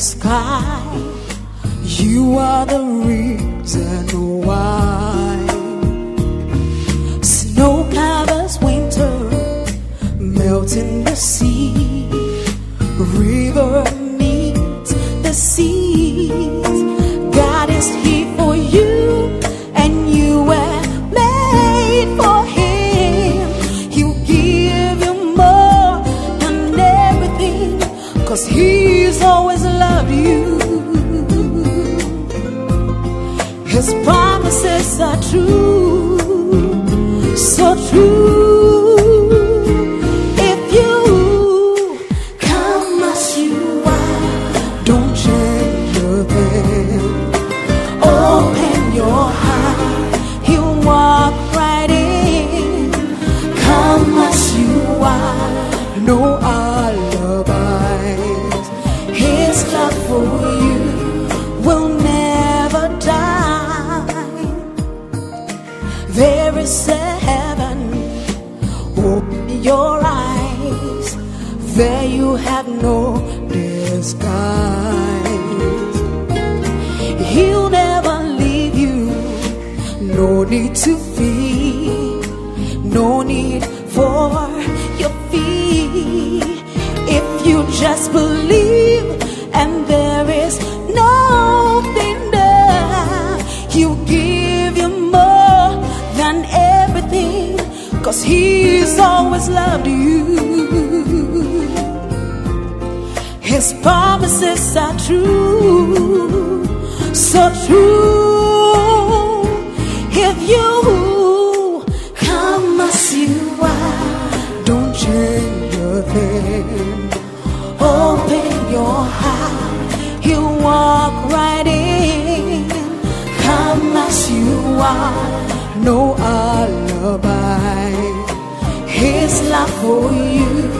sky. You are the reason why. Snow covers winter, melting the sea. True, so true. Your eyes. There you have no disguise. He'll never leave you. No need to fear. No need for your fear. If you just believe, and there He's always loved you. His promises are true, so true. If you come as you are, don't change a thing. Open your heart, He'll walk right in. Come as you are, no alibi. His love for you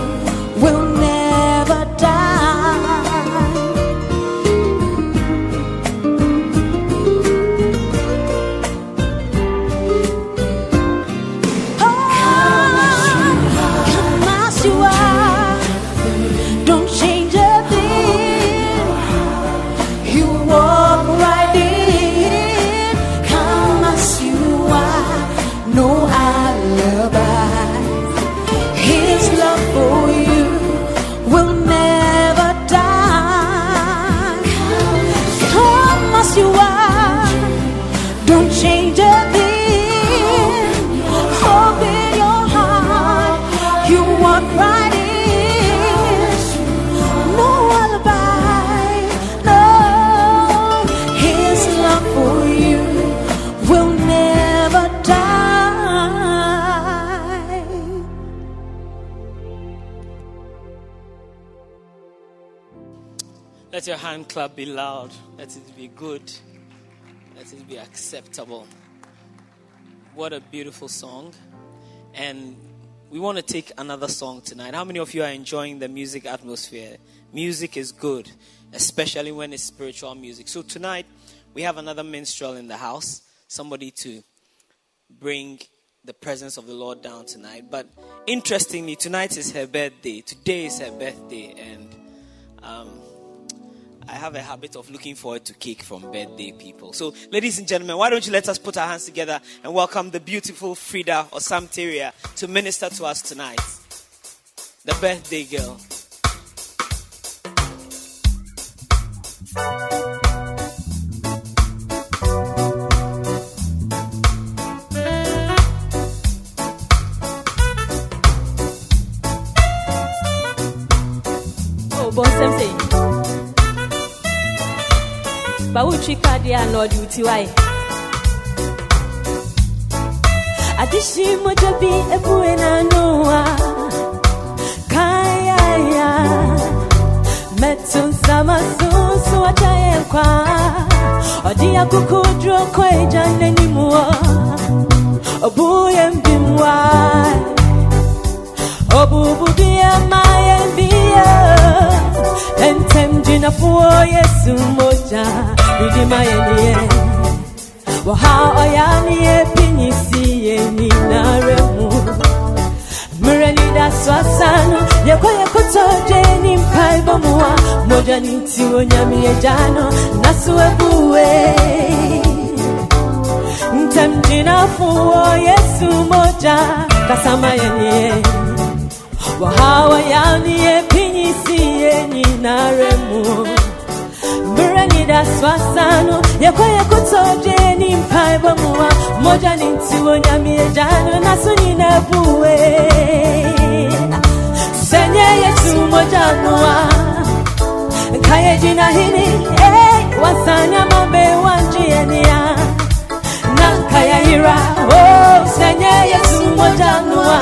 clap be loud. Let it be good. Let it be acceptable. What a beautiful song. And we want to take another song tonight. How many of you are enjoying the music atmosphere? Music is good, especially when it's spiritual music. So tonight, we have another minstrel in the house, somebody to bring the presence of the Lord down tonight. But interestingly, tonight is her birthday. Today is her birthday, and um, I have a habit of looking forward to cake from birthday people. So, ladies and gentlemen, why don't you let us put our hands together and welcome the beautiful Frida Osamteria to minister to us tonight? The birthday girl. Ba wotwi kadeɛ a na ɔde wo ti wae adehye mogya bi abue n'ano a kayaya mɛto nsama so so agya yɛ nkwa ɔde akokoduro kɔ agya n'anim wɔ ɔbo yɛ mbimwae Obubu bia maya bia Entem jina fuo yesu moja Ridi maya niye Waha oya niye pinyisi ye ninare mu Mureni da swasano Yeko yeko toje ni mpaibo muwa Moja niti wonyami ye jano Nasu ebuwe Ntem jina fuo yesu moja Kasama ye niye wahawa yani epinyisi yenyinare mu mbreni da swasano yekwa yekotoje ni mpaibo muwa. Moja ni ntiwo nyamie jano naso nyina buwe. Senye yesu moja noa kaye jina hini eh, wasanya mambe wanjienia nankaya hira oh, senye yesu moja noa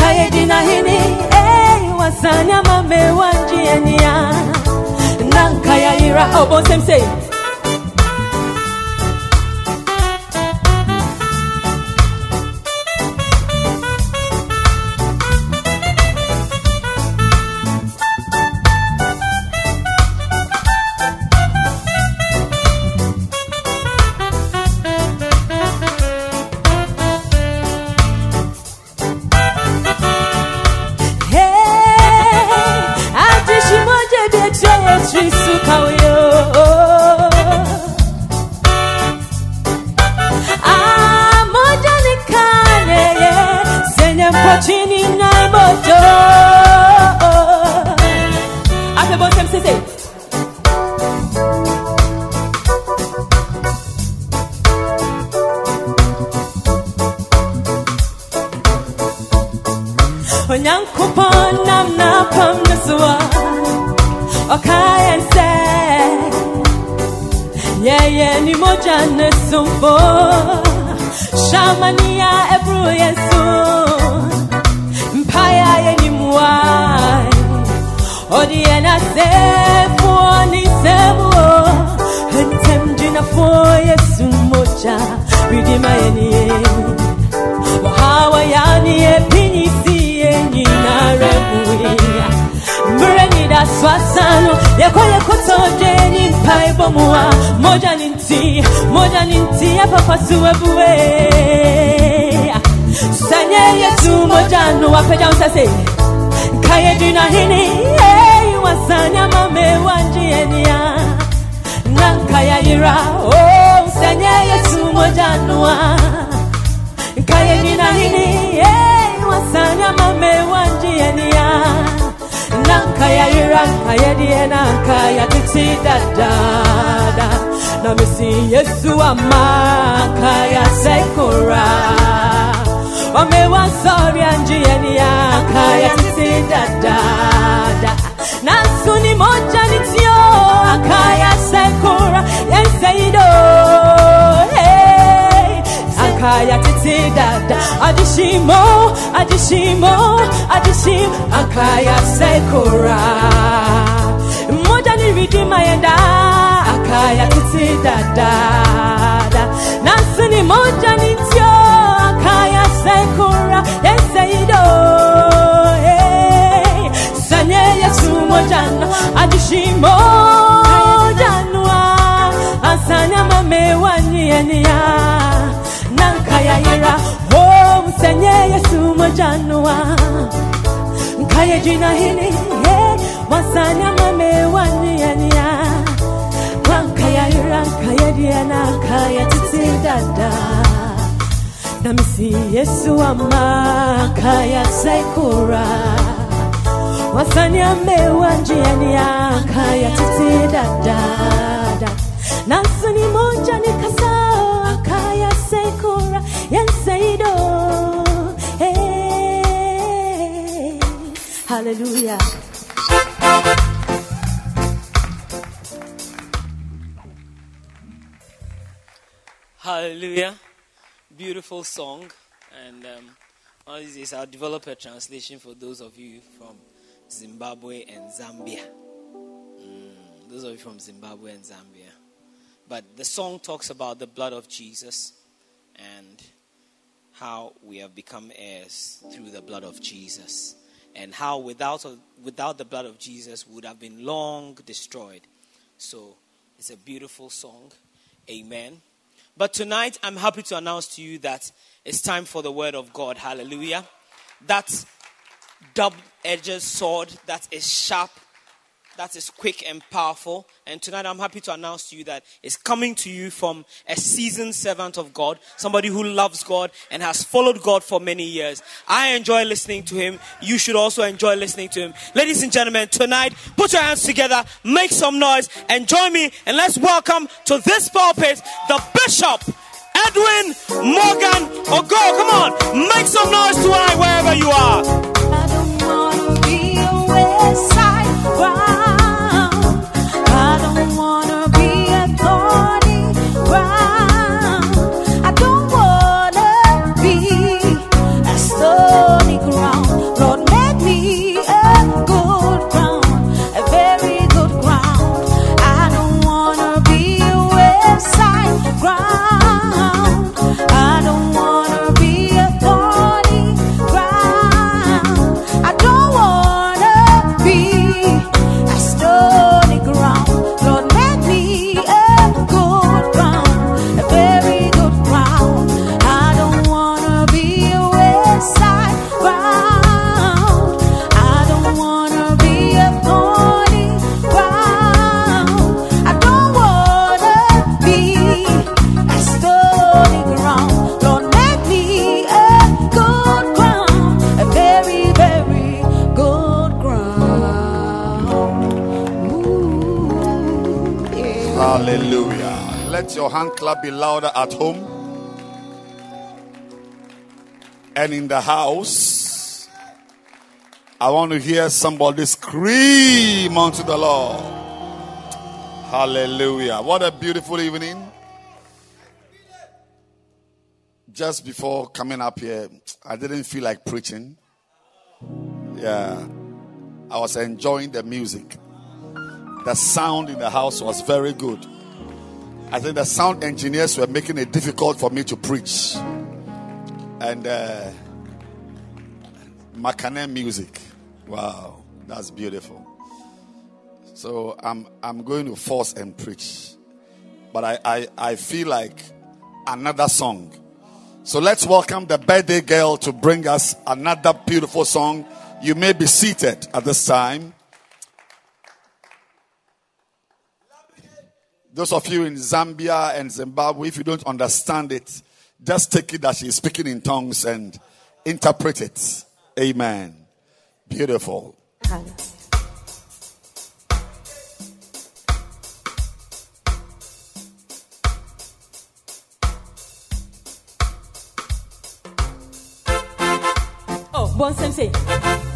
kaye jina hini eh, wasanya mame wanjienia nankaya ira obosemse oh, Hey, dada. Nasini moja ni tio akaya sekora yeseido hey eh. sanye yesu mojana adishimo janua asanya nankaya ira oh msenye yesu mojanua nkaye jina hili yeah. wasanya mame rankaya diana kaya titi dada na misi yesu ama kaya sekura wasanya mewa njiani kaya titi dada nasuni moja ni kasa kaya sekura yenseido hey, hallelujah Hallelujah. Beautiful song. And um, of these I'll develop a translation for those of you from Zimbabwe and Zambia. Mm, those of you from Zimbabwe and Zambia. But the song talks about the blood of Jesus and how we have become heirs through the blood of Jesus. And how without, without the blood of Jesus would have been long destroyed. So it's a beautiful song. Amen. But tonight, I'm happy to announce to you that it's time for the word of God. Hallelujah. That double edged sword that is sharp, that is quick and powerful. And tonight, I'm happy to announce to you that it's coming to you from a seasoned servant of God, somebody who loves God and has followed God for many years. I enjoy listening to him. You should also enjoy listening to him. Ladies and gentlemen, tonight, put your hands together, make some noise, and join me, and let's welcome to this pulpit the Bishop. Edwin Morgan Ogo, come on, make some noise tonight wherever you are. Clap be louder at home and in the house. I want to hear somebody scream unto the Lord. Hallelujah. What a beautiful evening. Just before coming up here, I didn't feel like preaching. Yeah. I was enjoying the music. The sound in the house was very good. I think the sound engineers were making it difficult for me to preach. And uh, Makane music. Wow, that's beautiful. So I'm I'm going to force and preach. But I, I, I feel like another song. So let's welcome the birthday girl to bring us another beautiful song. You may be seated at this time. Those of you in Zambia and Zimbabwe, if you don't understand it, just take it that she's speaking in tongues and interpret it. Amen. Beautiful. Oh, bon.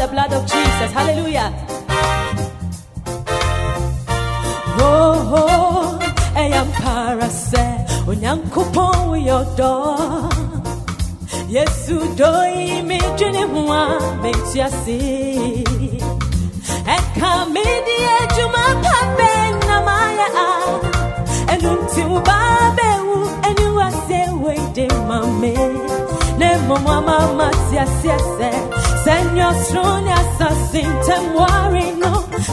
The blood of Jesus. Hallelujah. Oh, oh, I am parase. Onyankopon your door. Yesu doi mi dwene ho a menti ase ɛka medi adwuma pa bɛn na mayɛ a ɛno nti wo baa bɛwu ɛne wase weide ma me na mmom ama mate aseɛ sɛ sɛ nyɛ ɔsoro ne asase ntam ware no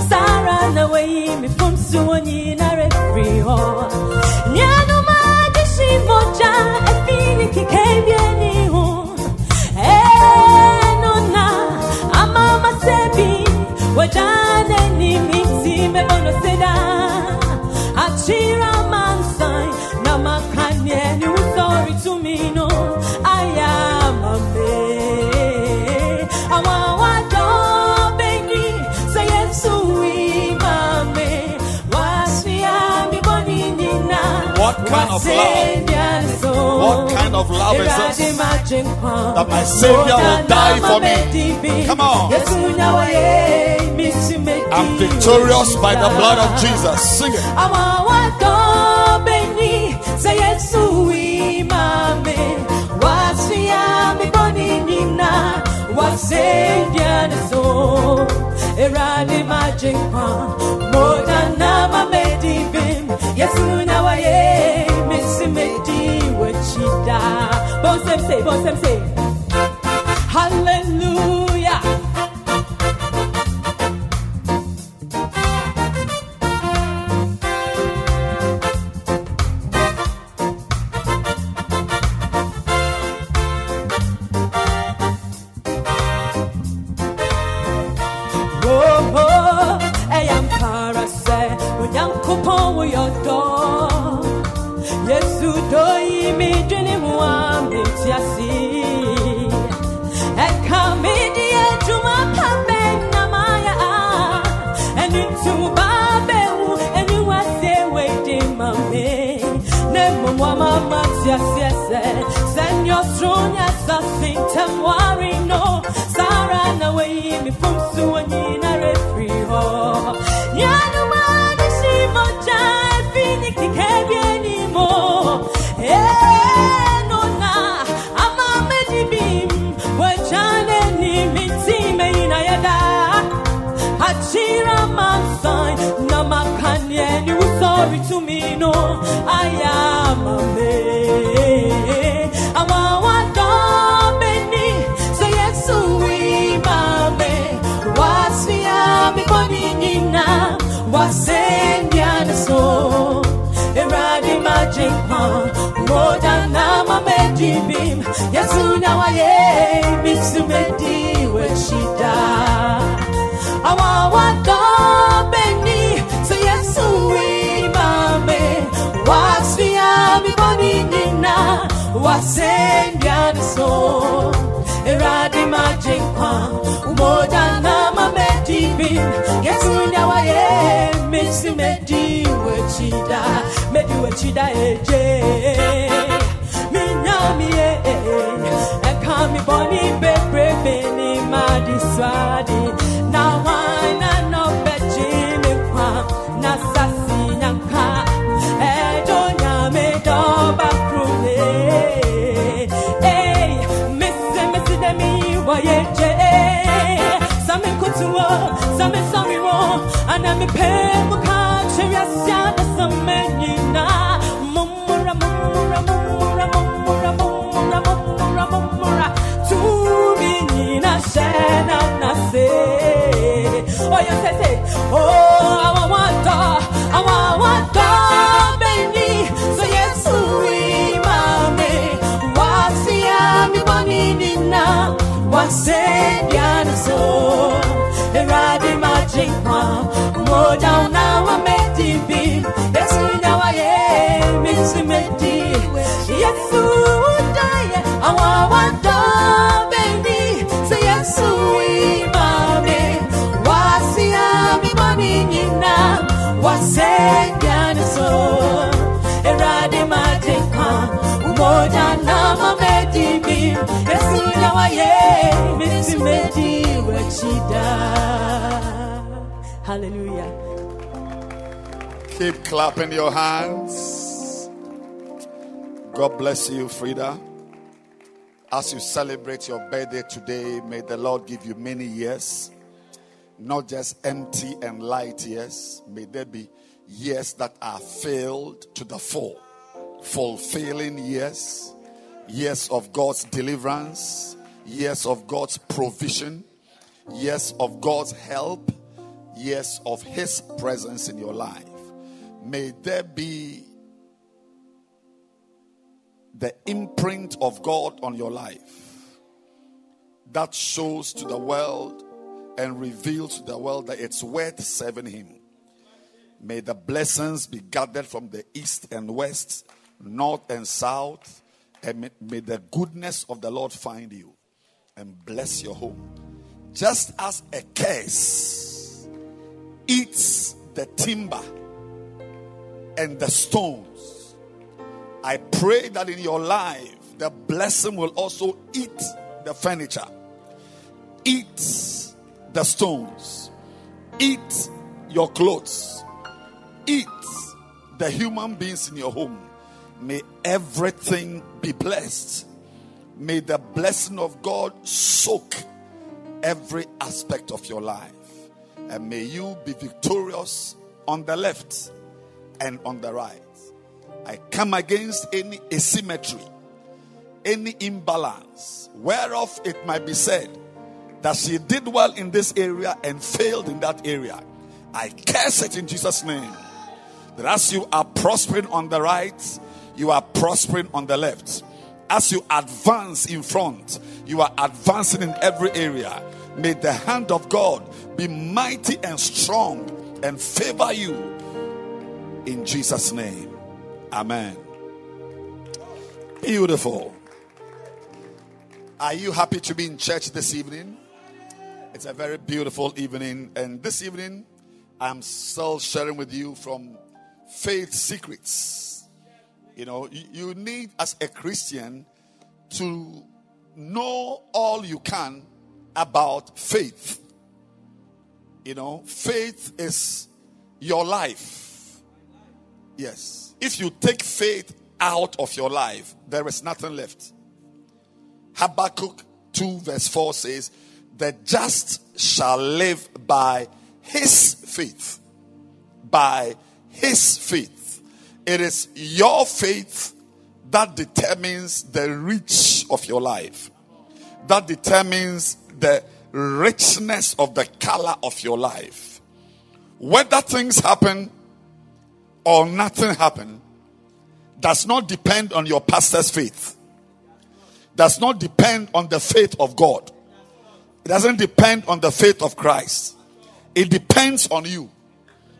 Sara na wei mi fum suoni na refri ho. Nyano ma dishi moja e fini ki kebieni ho. Eh no na ama masebi wajane ni miti me bono seda. Achira mansai na makanye ni usori to me no. What kind of love? What kind of love is this? That my Savior will die for me. Come on. I'm victorious by the blood of Jesus. Sing it. Erade majinkwa moja na mamedivim Yesu na waye misimedi wachida Bonsem say, bonsem say mama tiasi ese. Send your throne as a symptom worry no. Usori to me no I am a man. I'm a wado beni say yes we mame wasi ami boni nina majekwa moja na mamedibim yesu na waye misumedi weshida awawado beni wasendia na so eradi majekwa umoja na mamedibim yesu na waye misimedi wechida medi wechida eje. Minyamie ekami boni bebre beni madiswadi na Oh, Hallelujah. Keep clapping your hands. God bless you, Frida. As you celebrate your birthday today, may the Lord give you many years, not just empty and light years. May there be years that are filled to the full, fulfilling years, years of God's deliverance, years of God's provision, years of God's help, years of His presence in your life. May there be the imprint of God on your life that shows to the world and reveals to the world that it's worth serving Him. May the blessings be gathered from the east and west, north and south, and may, may the goodness of the Lord find you and bless your home. Just as a curse eats the timber and the stones, I pray that in your life, the blessing will also eat the furniture, eat the stones, eat your clothes, eat the human beings in your home. May everything be blessed. May the blessing of God soak every aspect of your life. And may you be victorious on the left and on the right. I come against any asymmetry, any imbalance, whereof it might be said that she did well in this area and failed in that area. I curse it in Jesus' name. That as you are prospering on the right, you are prospering on the left. As you advance in front, you are advancing in every area. May the hand of God be mighty and strong and favor you in Jesus' name. Amen. Beautiful. Are you happy to be in church this evening? It's a very beautiful evening, and this evening I'm still sharing with you from Faith Secrets. You know, you, need as a Christian to know all you can about faith. You know, faith is your life. Yes. If you take faith out of your life, there is nothing left. Habakkuk 2, verse 4 says, The just shall live by his faith. By his faith. It is your faith that determines the reach of your life, that determines the richness of the color of your life. Whether things happen or nothing happen does not depend on your pastor's faith, does not depend on the faith of God, it doesn't depend on the faith of Christ. It depends on you.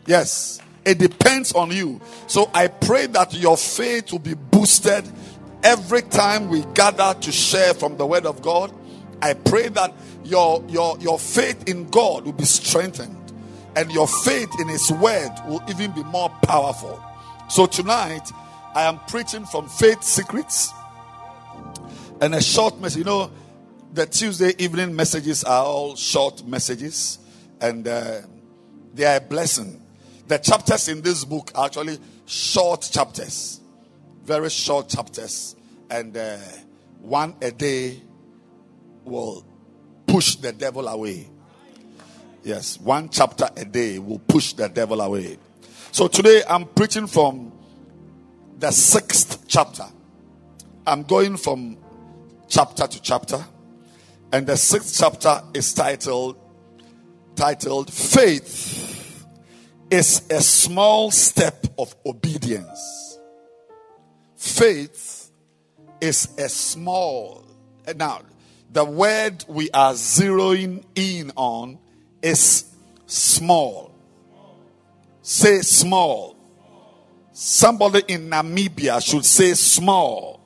Yes. It depends on you. So I pray that your faith will be boosted every time we gather to share from the word of God. I pray that your your your faith in God will be strengthened and your faith in his word will even be more powerful. So tonight I am preaching from faith secrets and a short message. You know, the Tuesday evening messages are all short messages and uh, they are a blessing. The chapters in this book are actually short chapters, very short chapters, and uh, one a day will push the devil away. Yes, one chapter a day will push the devil away. So today I'm preaching from the sixth chapter. I'm going from chapter to chapter, and the sixth chapter is titled titled Faith is a small step of obedience. Faith is a small. Now, the word we are zeroing in on is small. Say small. Somebody in Namibia should say small.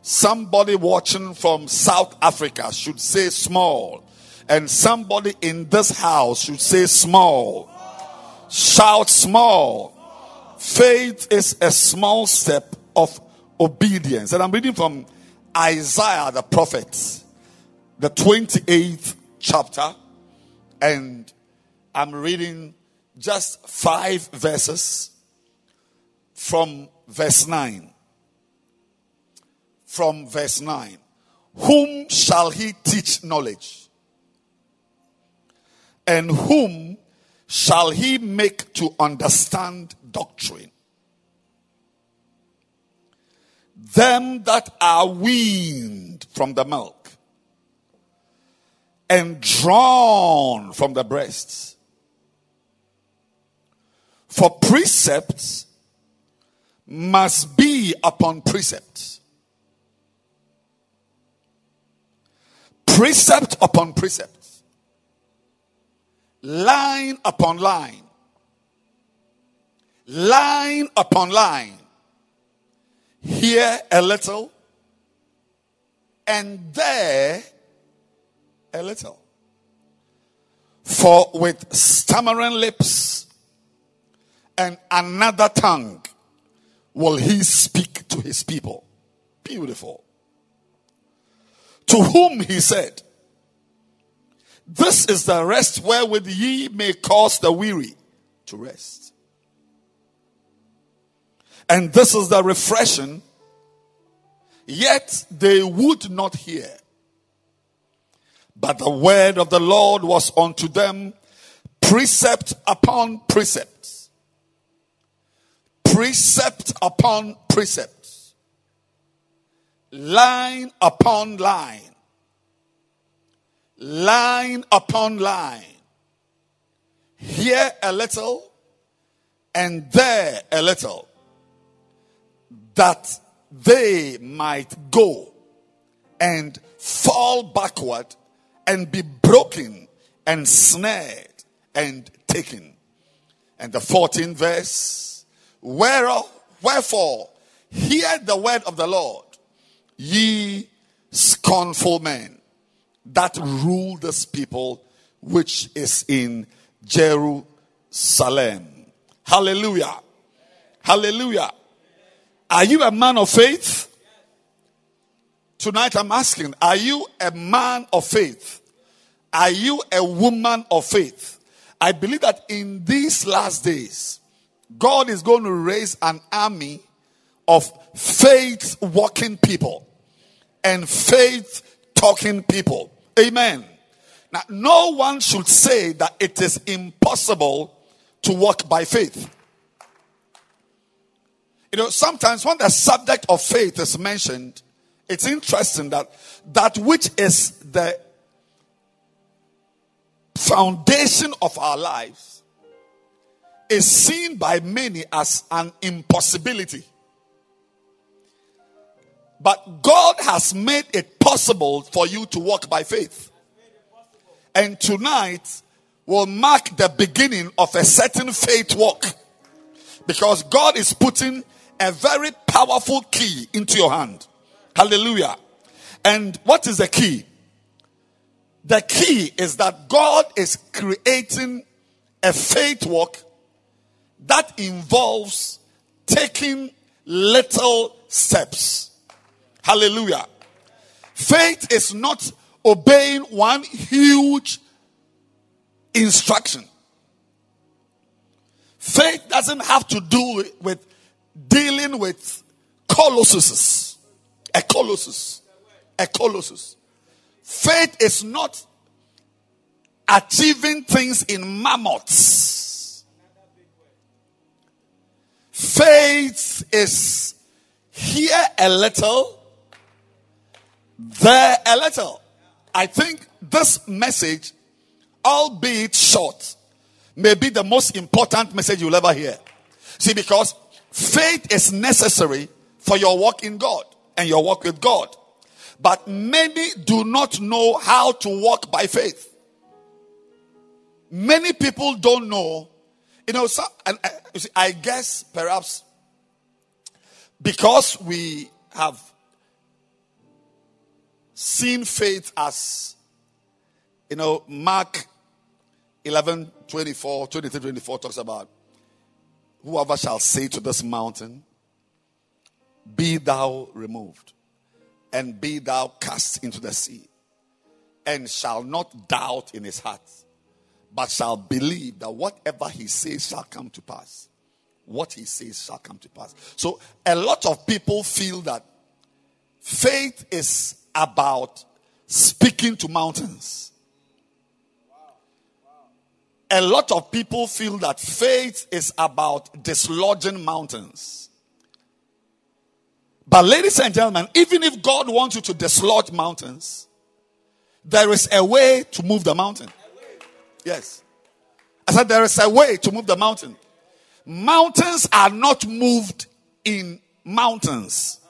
Somebody watching from South Africa should say small. And somebody in this house should say small. Shout small. Faith is a small step of obedience. And I'm reading from Isaiah the prophet, the 28th chapter. And I'm reading just five verses from verse 9. From verse 9. Whom shall he teach knowledge? And whom shall he make to understand doctrine? Them that are weaned from the milk and drawn from the breasts. For precepts must be upon precepts. Precept upon precept. Line upon line. Line upon line. Here a little, and there a little. For with stammering lips and another tongue will he speak to his people. Beautiful. To whom he said, This is the rest wherewith ye may cause the weary to rest. And this is the refreshing, yet they would not hear. But the word of the Lord was unto them precept upon precept, precept upon precept, line upon line, line upon line. Here a little and there a little, that they might go and fall backward and be broken and snared and taken. And the 14th verse, wherefore, hear the word of the Lord, ye scornful men that rule this people which is in Jerusalem. Hallelujah. Hallelujah. Are you a man of faith? Tonight I'm asking, are you a man of faith? Are you a woman of faith? I believe that in these last days, God is going to raise an army of faith walking people and faith talking people. Amen. Now, no one should say that it is impossible to walk by faith. You know, sometimes when the subject of faith is mentioned, it's interesting that that which is the foundation of our lives is seen by many as an impossibility. But God has made it possible for you to walk by faith. And tonight will mark the beginning of a certain faith walk. Because God is putting a very powerful key into your hand. Hallelujah. And what is the key? The key is that God is creating a faith walk that involves taking little steps. Hallelujah. Faith is not obeying one huge instruction. Faith doesn't have to do with dealing with colossuses. A colossus. Faith is not achieving things in mammoths. Faith is here a little, there a little. I think this message, albeit short, may be the most important message you'll ever hear. See, because faith is necessary for your walk in God and your walk with God. But many do not know how to walk by faith. Many people don't know. You know, so, and uh, see, I guess perhaps because we have seen faith as, you know, Mark 11 24, 23 24 talks about whoever shall say to this mountain, Be thou removed and be thou cast into the sea, and shall not doubt in his heart, but shall believe that whatever he says shall come to pass. What he says shall come to pass. So, a lot of people feel that faith is about speaking to mountains. A lot of people feel that faith is about dislodging mountains. But, ladies and gentlemen, even if God wants you to dislodge mountains, there is a way to move the mountain. Yes. I said, there is a way to move the mountain. Mountains are not moved in mountains.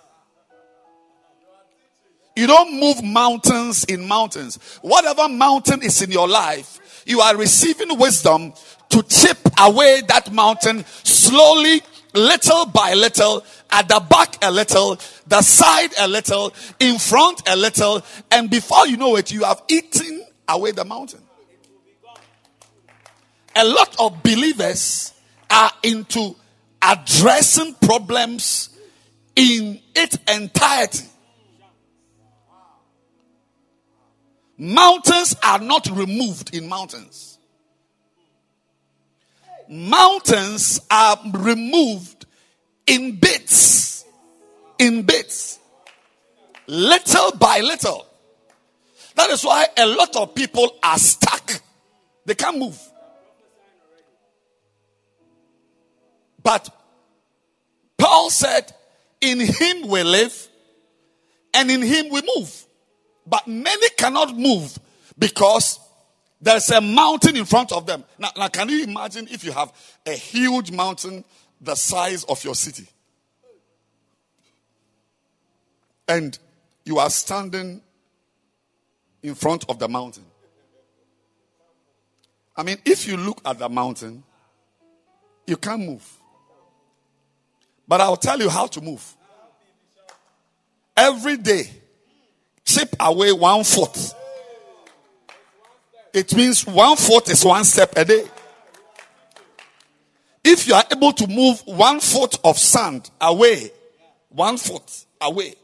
You don't move mountains in mountains. Whatever mountain is in your life, you are receiving wisdom to chip away that mountain slowly, little by little, at the back a little, the side a little, in front a little, and before you know it, you have eaten away the mountain. A lot of believers are into addressing problems in its entirety. Mountains are not removed in mountains. Mountains are removed in bits. In bits. Little by little. That is why a lot of people are stuck. They can't move. But Paul said, In him we live, and in him we move. But many cannot move because there's a mountain in front of them. Now, now, can you imagine if you have a huge mountain the size of your city? And you are standing in front of the mountain. I mean, if you look at the mountain, you can't move. But I'll tell you how to move. Every day, chip away one foot. It means one foot is one step a day. If you are able to move one foot of sand away, one foot away,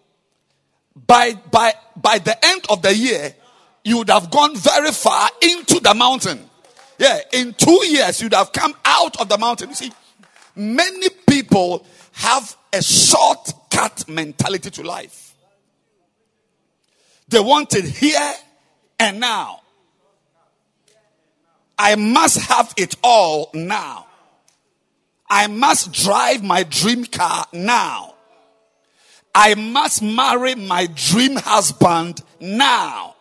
by, by, by the end of the year, you would have gone very far into the mountain. Yeah, in two years, you'd have come out of the mountain. You see, many people have a shortcut mentality to life. They want it here and now. I must have it all now. I must drive my dream car now. I must marry my dream husband now.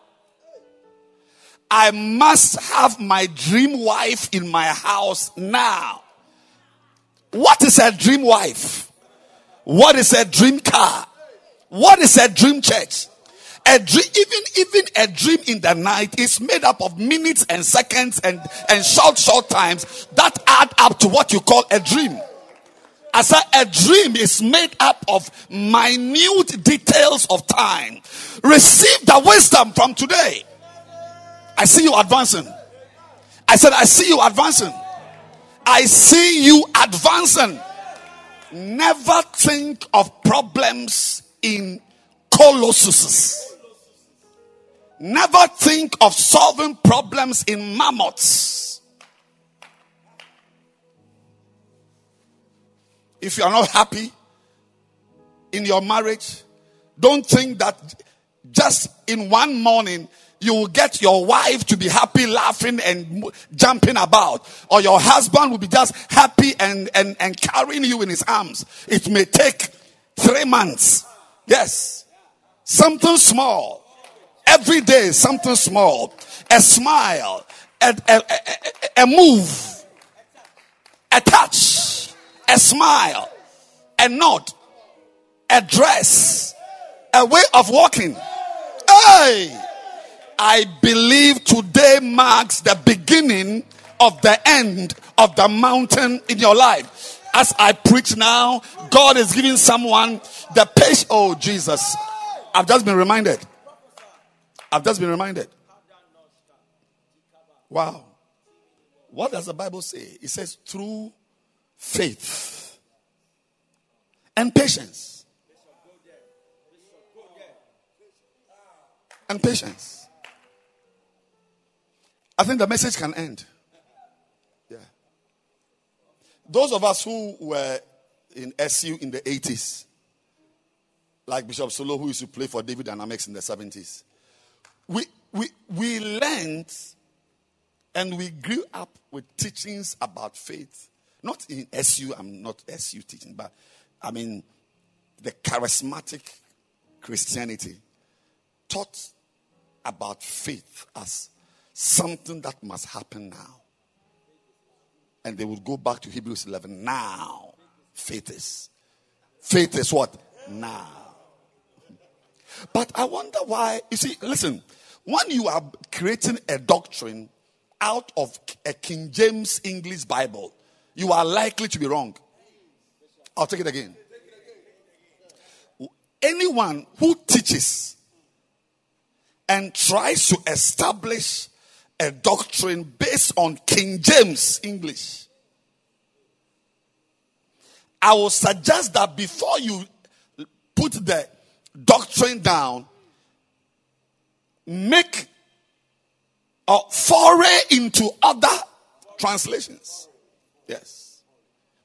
I must have my dream wife in my house now. What is a dream wife? What is a dream car? What is a dream church? A dream, even even a dream in the night is made up of minutes and seconds and and short short times that add up to what you call a dream. As a, a dream is made up of minute details of time. Receive the wisdom from today. I see you advancing. I said, I see you advancing. I see you advancing. Never think of problems in colossuses. Never think of solving problems in mammoths. If you are not happy in your marriage, don't think that just in one morning you will get your wife to be happy, laughing and jumping about. Or your husband will be just happy and, and, and carrying you in his arms. It may take three months. Yes. Something small. Every day, something small. A smile. A, a, a, a move. A touch. A smile. A nod. A dress. A way of walking. Hey! I believe today marks the beginning of the end of the mountain in your life. As I preach now, God is giving someone the patience. Oh, Jesus. I've just been reminded. I've just been reminded. Wow. What does the Bible say? It says, through faith and patience. And patience. I think the message can end. Yeah. Those of us who were in SU in the 80s, like Bishop Solo, who used to play for David Dynamics in the 70s, we, we, we learned and we grew up with teachings about faith. Not in SU, I'm not SU teaching, but I mean the charismatic Christianity taught about faith as something that must happen now. and they would go back to Hebrews 11. Now, faith is. Faith is what? Now. But I wonder why. You see, listen, when you are creating a doctrine out of a King James English Bible, you are likely to be wrong. I'll take it again. Anyone who teaches and tries to establish a doctrine based on King James English, I will suggest that before you put the doctrine down, make a foray into other translations. Yes.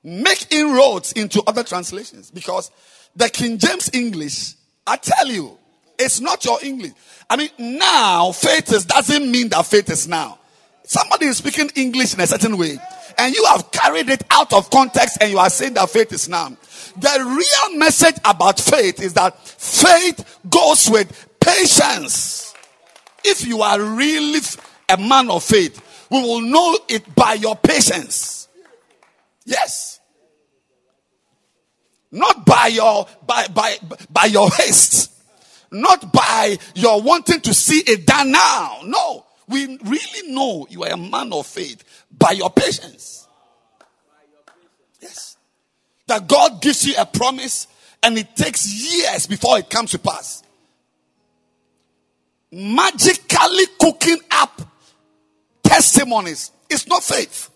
Make inroads into other translations because the King James English, I tell you, it's not your English. I mean, now faith is doesn't mean that faith is now. Somebody is speaking English in a certain way, and you have carried it out of context, and you are saying that faith is now. The real message about faith is that faith goes with patience. If you are really a man of faith, we will know it by your patience. Yes. Not by your by by by your haste. Not by your wanting to see it done now. No. We really know you are a man of faith by your patience. Yes. That God gives you a promise and it takes years before it comes to pass. Magically cooking up testimonies is not faith.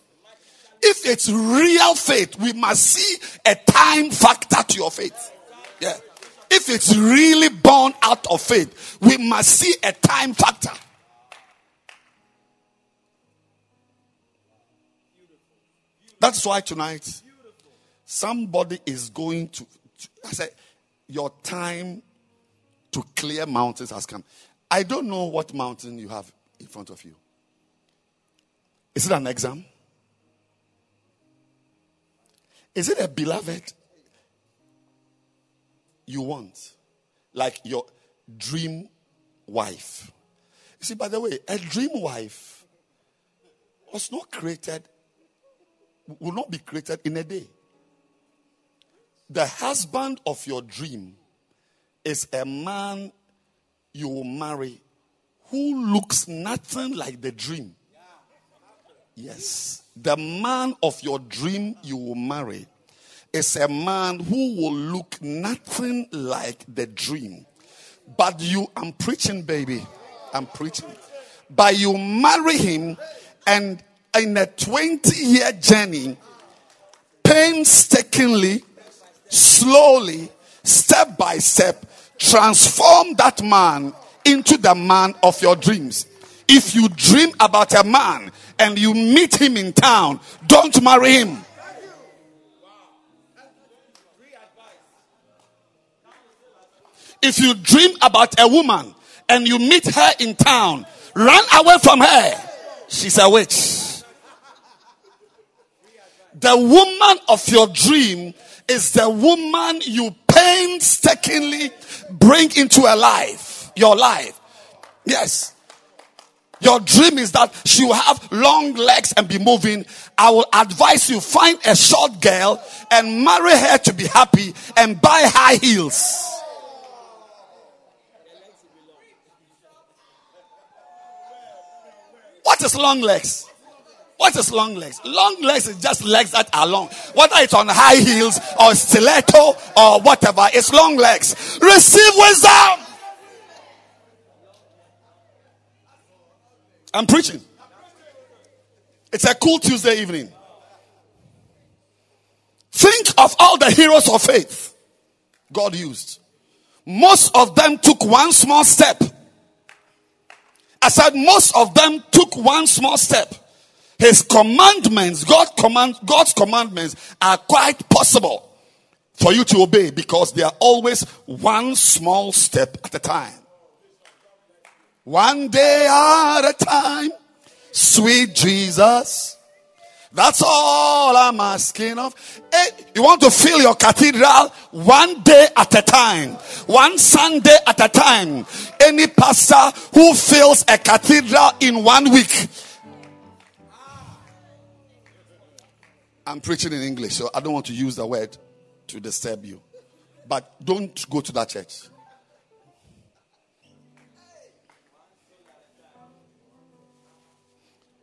If it's real faith, we must see a time factor to your faith. Yeah. If it's really born out of faith, we must see a time factor. That's why tonight somebody is going to, to I said, your time to clear mountains has come. I don't know what mountain you have in front of you. Is it an exam? Is it a beloved you want? Like your dream wife. You see, by the way, a dream wife was not created, will not be created in a day. The husband of your dream is a man you will marry who looks nothing like the dream. Yes. The man of your dream you will marry is a man who will look nothing like the dream. But you, I'm preaching, baby. I'm preaching. But you marry him, and in a 20 year journey, painstakingly, slowly, step by step, transform that man into the man of your dreams. If you dream about a man and you meet him in town, don't marry him. If you dream about a woman and you meet her in town, run away from her. She's a witch. The woman of your dream is the woman you painstakingly bring into a life, your life. Yes. Your dream is that she will have long legs and be moving. I will advise you find a short girl and marry her to be happy and buy high heels. What is long legs? What is long legs? Long legs is just legs that are long. Whether it's on high heels or stiletto or whatever, it's long legs. Receive wisdom. I'm preaching. It's a cool Tuesday evening. Think of all the heroes of faith God used. Most of them took one small step. I said most of them took one small step. His commandments, God command, God's commandments are quite possible for you to obey because they are always one small step at a time. One day at a time, sweet Jesus. That's all I'm asking of. Hey, you want to fill your cathedral one day at a time, one Sunday at a time. Any pastor who fills a cathedral in one week, I'm preaching in English, so I don't want to use the word to disturb you. But don't go to that church.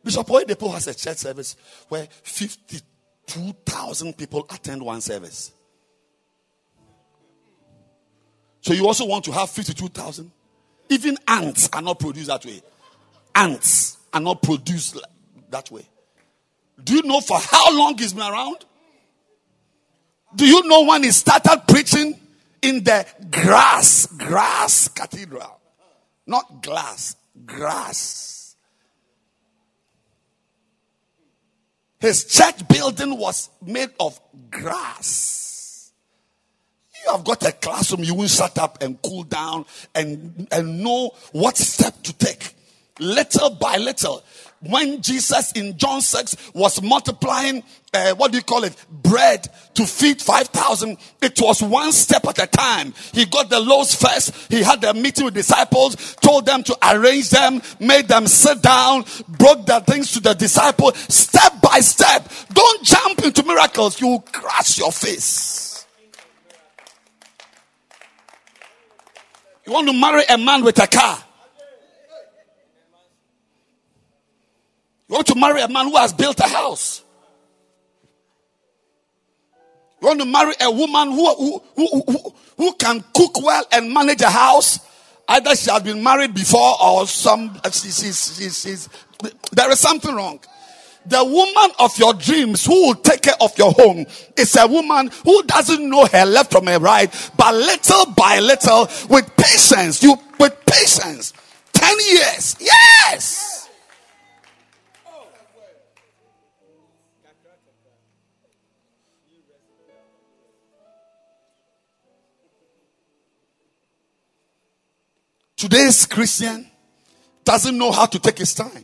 Bishop Oyedepo has a church service where 52,000 people attend one service. So you also want to have 52,000? Even ants are not produced that way. Ants are not produced that way. Do you know for how long he's been around? Do you know when he started preaching in the grass, grass cathedral? Not glass, grass. His church building was made of grass. You have got a classroom, you will shut up and cool down and, and know what step to take. Little by little when Jesus in John 6 was multiplying, uh, what do you call it, bread to feed 5,000, it was one step at a time. He got the loaves first. He had a meeting with disciples, told them to arrange them, made them sit down, broke the things to the disciples, step by step. Don't jump into miracles. You will crash your face. You want to marry a man with a car. You want to marry a man who has built a house. You want to marry a woman who, who, who, who, who can cook well and manage a house. Either she has been married before or some, she, she's, she's, she's, there is something wrong. The woman of your dreams who will take care of your home is a woman who doesn't know her left from her right, but little by little, with patience, you, with patience, 10 years, yes! Today's Christian doesn't know how to take his time.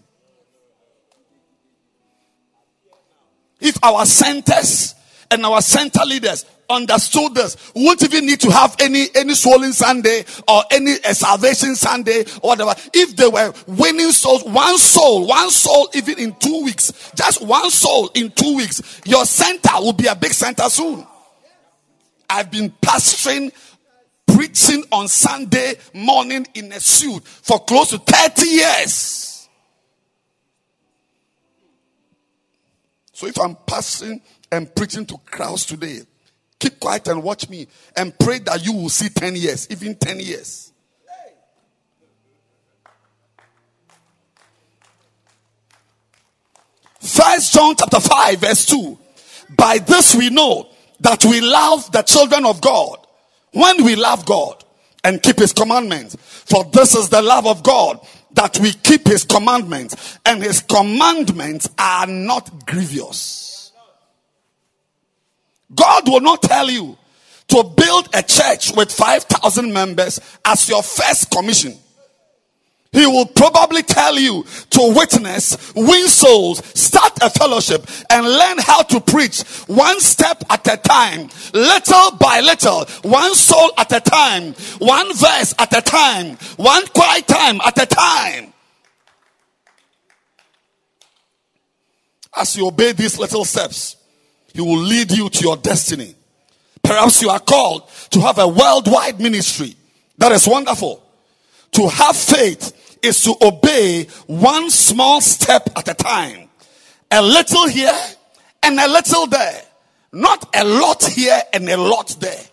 If our centers and our center leaders understood this, we won't even need to have any any swollen Sunday or any uh, salvation Sunday or whatever. If they were winning souls, one soul, one soul, even in two weeks, just one soul in two weeks, your center will be a big center soon. I've been pastoring preaching on Sunday morning in a suit for close to 30 years. So if I'm passing and preaching to crowds today, keep quiet and watch me and pray that you will see 10 years, even 10 years. First John chapter 5 verse 2. By this we know that we love the children of God when we love God and keep his commandments, for this is the love of God that we keep his commandments and his commandments are not grievous. God will not tell you to build a church with 5,000 members as your first commission. He will probably tell you to witness, win souls, start a fellowship, and learn how to preach one step at a time, little by little, one soul at a time, one verse at a time, one quiet time at a time. As you obey these little steps, He will lead you to your destiny. Perhaps you are called to have a worldwide ministry. That is wonderful. To have faith is to obey one small step at a time. A little here and a little there. Not a lot here and a lot there.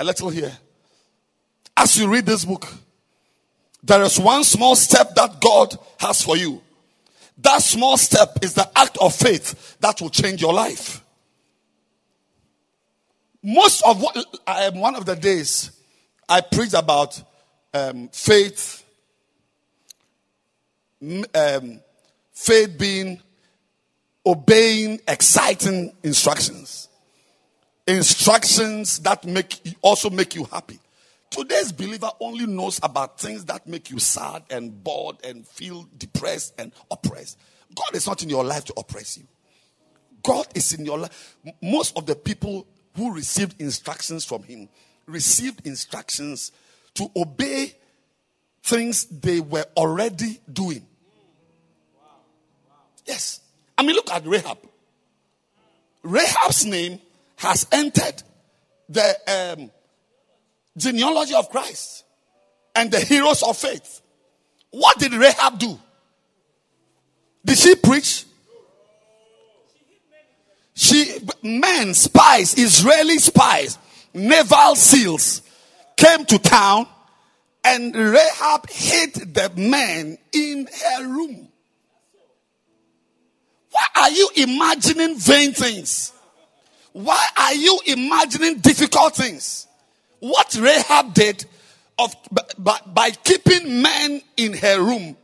A little here. As you read this book, there is one small step that God has for you. That small step is the act of faith that will change your life. Most of what I am one of the days I preached about um, faith, um, faith being obeying exciting instructions, instructions that make also make you happy. Today's believer only knows about things that make you sad and bored and feel depressed and oppressed. God is not in your life to oppress you. God is in your life. Most of the people who received instructions from Him received instructions to obey things they were already doing. Yes. I mean, look at Rahab. Rahab's name has entered the um, genealogy of Christ and the heroes of faith. What did Rahab do? Did she preach? She men, spies, Israeli spies, naval seals came to town and Rahab hid the men in her room. Why are you imagining vain things? Why are you imagining difficult things? What Rahab did of by, by keeping men in her room,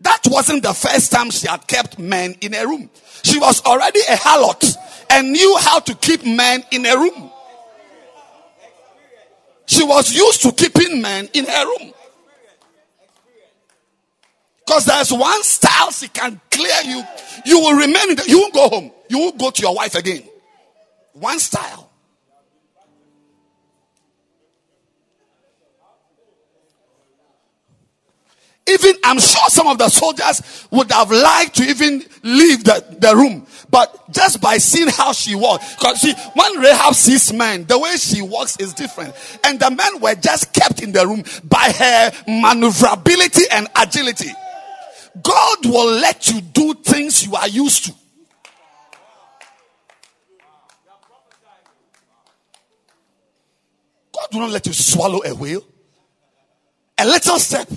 that wasn't the first time she had kept men in a room. She was already a harlot and knew how to keep men in a room. She was used to keeping men in her room. Because there's one style she can clear you. You will remain you won't go home. You won't go to your wife again. One style. Even I'm sure some of the soldiers would have liked to even leave the, the room. But just by seeing how she walked, because see, when Rahab sees men, the way she walks is different. And the men were just kept in the room by her maneuverability and agility. God will let you do things you are used to. God will not let you swallow a whale. A little step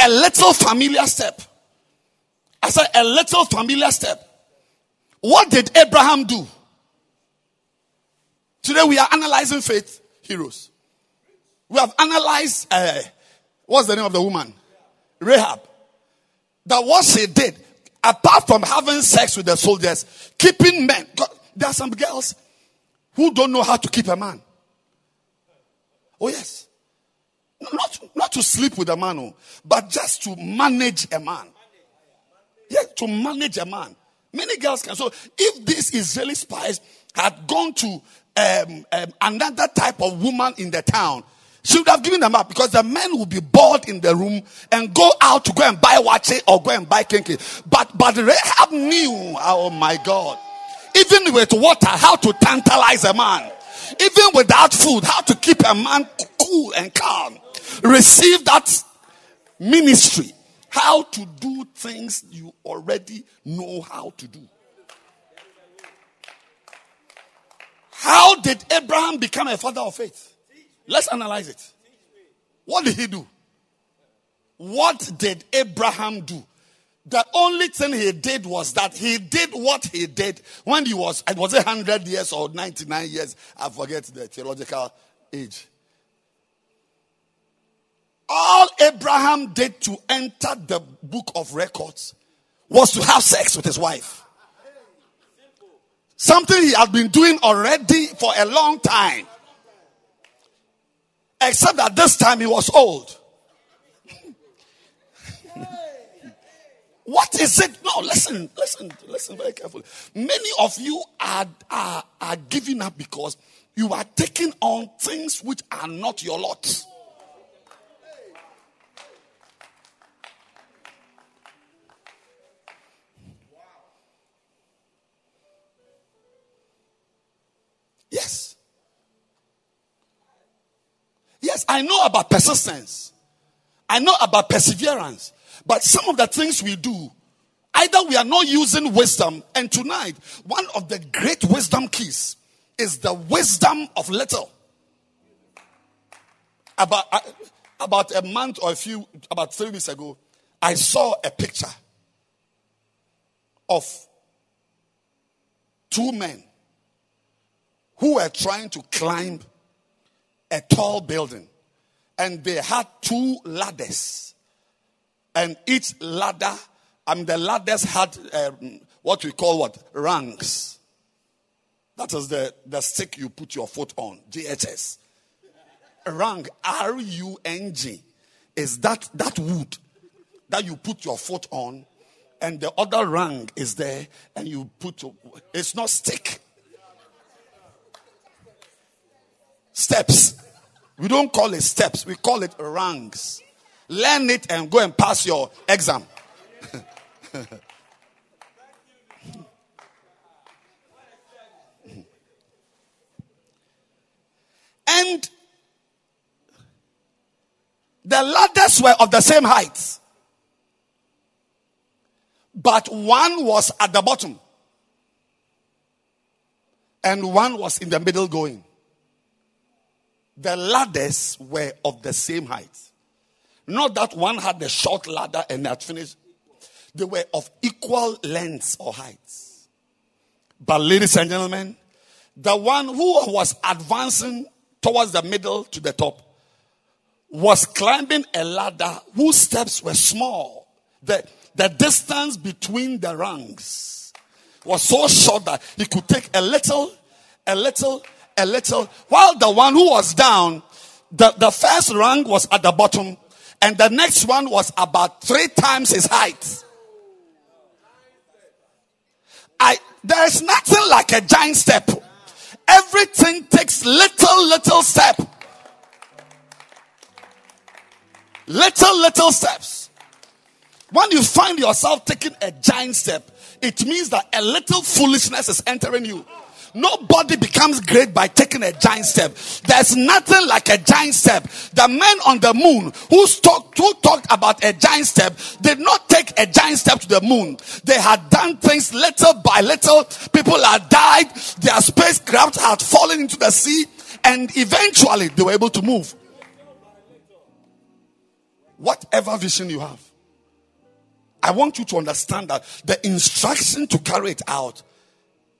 a little familiar step. I said, a little familiar step. What did Abraham do? Today we are analyzing faith heroes. We have analyzed, uh, what's the name of the woman? Rahab. That what she did, apart from having sex with the soldiers, keeping men. There are some girls who don't know how to keep a man. Oh, yes. Not, not to sleep with a man, oh, but just to manage a man. Yeah, to manage a man. Many girls can. So if these Israeli spies had gone to um, um, another type of woman in the town, she would have given them up because the men would be bored in the room and go out to go and buy waakye or go and buy kenkey. But but Rahab knew, oh my God, even with water, how to tantalize a man. Even without food, how to keep a man cool and calm receive that ministry. How to do things you already know how to do. How did Abraham become a father of faith? Let's analyze it. What did he do? What did Abraham do? The only thing he did was that he did what he did when he was, it was 100 years or 99 years. I forget the theological age. All Abraham did to enter the book of records was to have sex with his wife. Something he had been doing already for a long time. Except that this time he was old. what is it? No, listen, listen, listen very carefully. Many of you are, are, are giving up because you are taking on things which are not your lot. Yes, I know about persistence. I know about perseverance. But some of the things we do, either we are not using wisdom. And tonight, one of the great wisdom keys is the wisdom of little. About, uh, about a month or a few, about three weeks ago, I saw a picture of two men who were trying to climb a tall building. And they had two ladders. And each ladder, I mean, the ladders had um, what we call what? Rungs. That is the, the stick you put your foot on, GHS. Rung, R U N G, is that, that wood that you put your foot on, and the other rung is there, and you put, it's not stick. steps. We don't call it steps, we call it ranks. Learn it and go and pass your exam. and the ladders were of the same height, but one was at the bottom and one was in the middle going. The ladders were of the same height. Not that one had the short ladder and had finished. They were of equal lengths or heights. But, ladies and gentlemen, the one who was advancing towards the middle to the top was climbing a ladder whose steps were small. The, the distance between the rungs was so short that he could take a little, a little, a little, while the one who was down, the, the first rung was at the bottom, and the next one was about three times his height. I, there's nothing like a giant step. Everything takes little, little step. Little, little steps. When you find yourself taking a giant step, it means that a little foolishness is entering you. Nobody becomes great by taking a giant step. There's nothing like a giant step. The men on the moon who talked, who talked about a giant step did not take a giant step to the moon. They had done things little by little. People had died. Their spacecraft had fallen into the sea and eventually they were able to move. Whatever vision you have, I want you to understand that the instruction to carry it out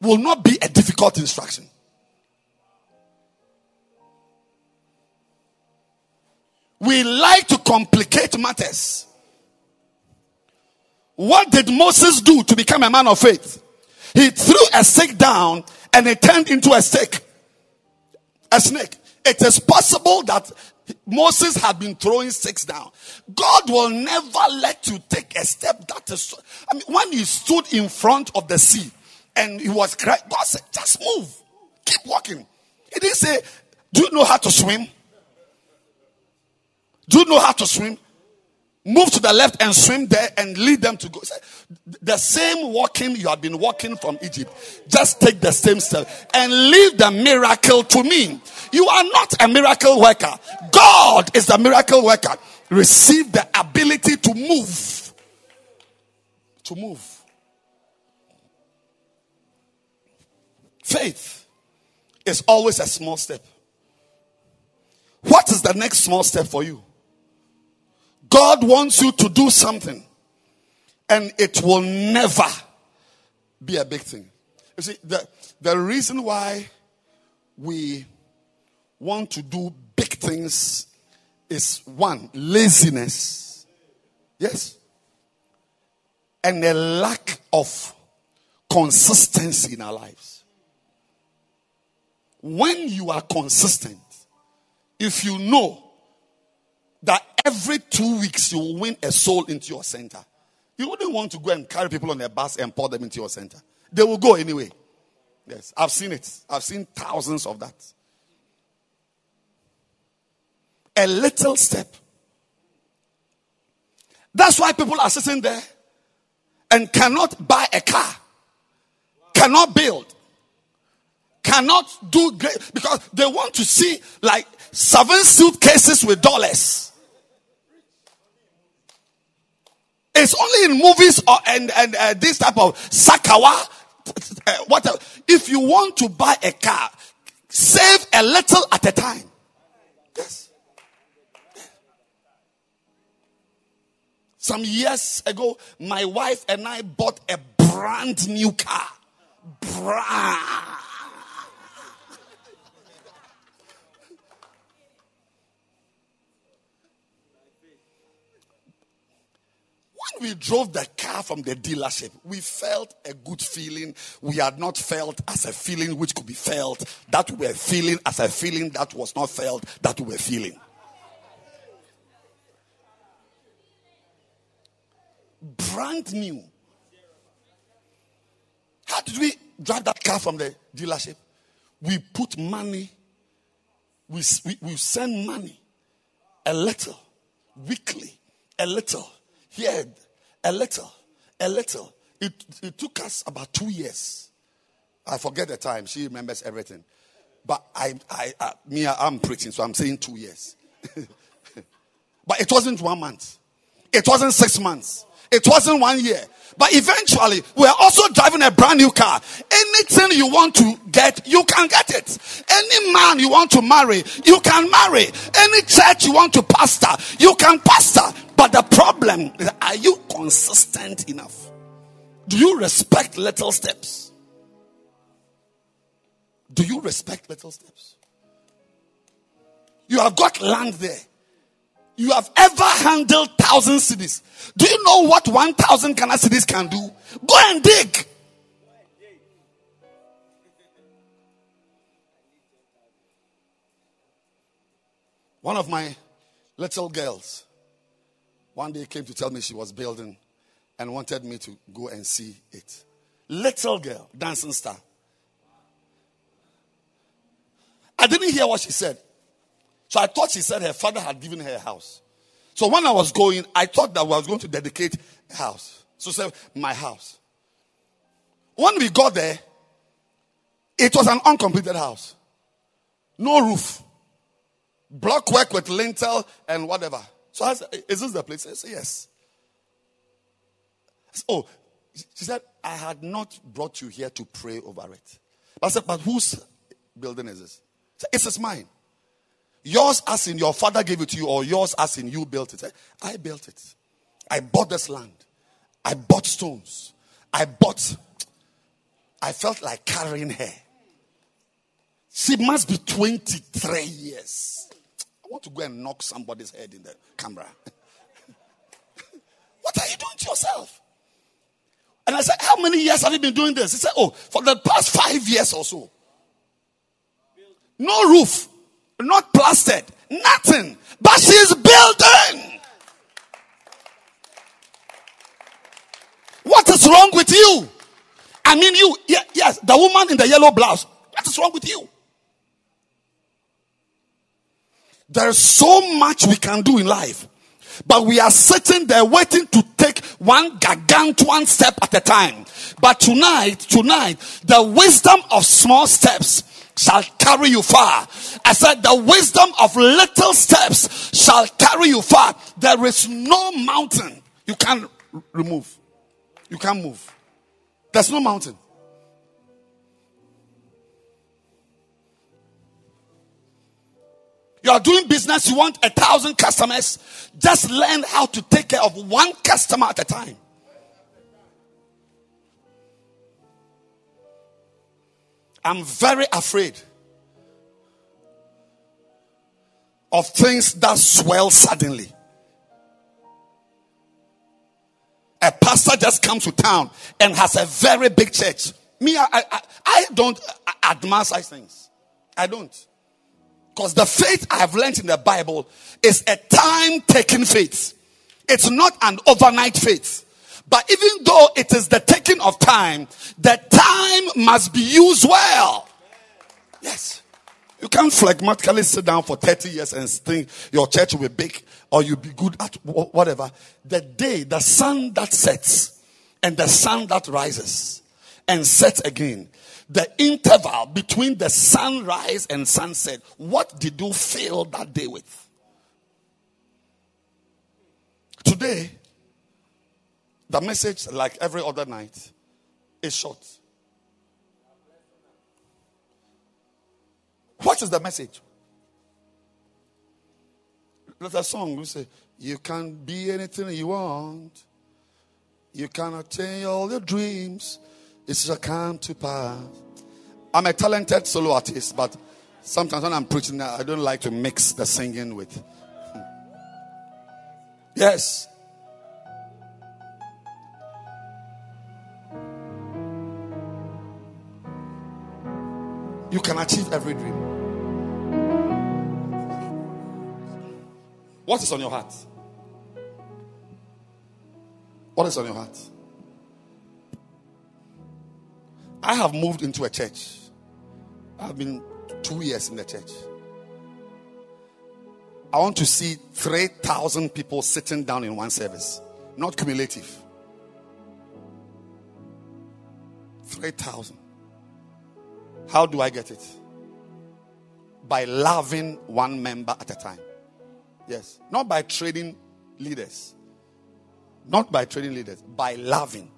will not be a difficult instruction. We like to complicate matters. What did Moses do to become a man of faith? He threw a stick down and it turned into a stick, a snake. It is possible that Moses had been throwing sticks down. God will never let you take a step that is. I mean, when he stood in front of the sea and he was crying, God said, just move, keep walking. He didn't say, Do you know how to swim? Do you know how to swim? Move to the left and swim there and lead them to go. The same walking you have been walking from Egypt. Just take the same step and leave the miracle to me. You are not a miracle worker. God is the miracle worker. Receive the ability to move. To move. Faith is always a small step. What is the next small step for you? God wants you to do something, and it will never be a big thing. You see, the, the reason why we want to do big things is one, laziness. Yes. And a lack of consistency in our lives. When you are consistent, if you know that every two weeks you will win a soul into your center, you wouldn't want to go and carry people on a bus and pour them into your center. They will go anyway. Yes, I've seen it. I've seen thousands of that. A little step. That's why people are sitting there and cannot buy a car, cannot build, cannot do great because they want to see like seven suitcases with dollars. It's only in movies or and and uh, this type of sakawa. Uh, whatever. If you want to buy a car, save a little at a time. Yes. Some years ago, my wife and I bought a brand new car. Brand. When we drove the car from the dealership, we felt a good feeling. We had not felt as a feeling which could be felt, that we were feeling as a feeling that was not felt, that we were feeling. Brand new. How did we drive that car from the dealership? We put money, we, we, we send money, a little, weekly, a little here, a little, a little. It, it took us about two years. I forget the time. She remembers everything. But I, I, I me, I'm preaching, so I'm saying two years. but it wasn't one month. It wasn't six months. It wasn't one year. But eventually, we're also driving a brand new car. Anything you want to get, you can get it. Any man you want to marry, you can marry. Any church you want to pastor, you can pastor. But the problem is, are you consistent enough? Do you respect little steps? Do you respect little steps? You have got land there you have ever handled thousand cedis. Do you know what one thousand Ghana cedis can do? Go and dig. One of my little girls one day came to tell me she was building and wanted me to go and see it. Little girl, dancing star. I didn't hear what she said. So I thought she said her father had given her a house. So when I was going, I thought that I was going to dedicate a house. So said, my house. When we got there, it was an uncompleted house. No roof. Block work with lintel and whatever. So I said, is this the place? I said, yes. Said, oh, she said, I had not brought you here to pray over it. I said, but whose building is this? Said, it's mine. Yours as in your father gave it to you, or yours as in you built it. Eh, I built it. I bought this land. I bought stones. I bought. I felt like carrying her. She must be 23 years. I want to go and knock somebody's head in the camera. what are you doing to yourself? And I said, How many years have you been doing this? He said, Oh, for the past five years or so. No roof not plastered, nothing. But she's building. What is wrong with you? I mean, you, yes, the woman in the yellow blouse. What is wrong with you? There is so much we can do in life, but we are sitting there waiting to take one gargantuan step at a time. But tonight, tonight, the wisdom of small steps shall carry you far. I said, the wisdom of little steps shall carry you far. There is no mountain you can remove. You can't move. There's no mountain. You are doing business, you want a thousand customers. Just learn how to take care of one customer at a time. I'm very afraid of things that swell suddenly. A pastor just comes to town and has a very big church. Me, I, I, I don't admire such things. I don't. Because the faith I have learned in the Bible is a time taking faith. It's not an overnight faith. But even though it is the taking of time, the time must be used well. Yes. You can't phlegmatically sit down for 30 years and think your church will be big or you'll be good at whatever. The day, the sun that sets and the sun that rises and sets again, the interval between the sunrise and sunset, what did you fill that day with? Today, the message, like every other night, is short. What is the message? There's a song we say, You can be anything you want. You can attain all your dreams. It shall come to pass. I'm a talented solo artist, but sometimes when I'm preaching, I don't like to mix the singing with. Yes. You can achieve every dream. What is on your heart? What is on your heart? I have moved into a church. I've been two years in the church. I want to see 3,000 people sitting down in one service, not cumulative. 3,000. How do I get it? by loving one member at a time. Yes. Not by trading leaders. Not by trading leaders, by loving.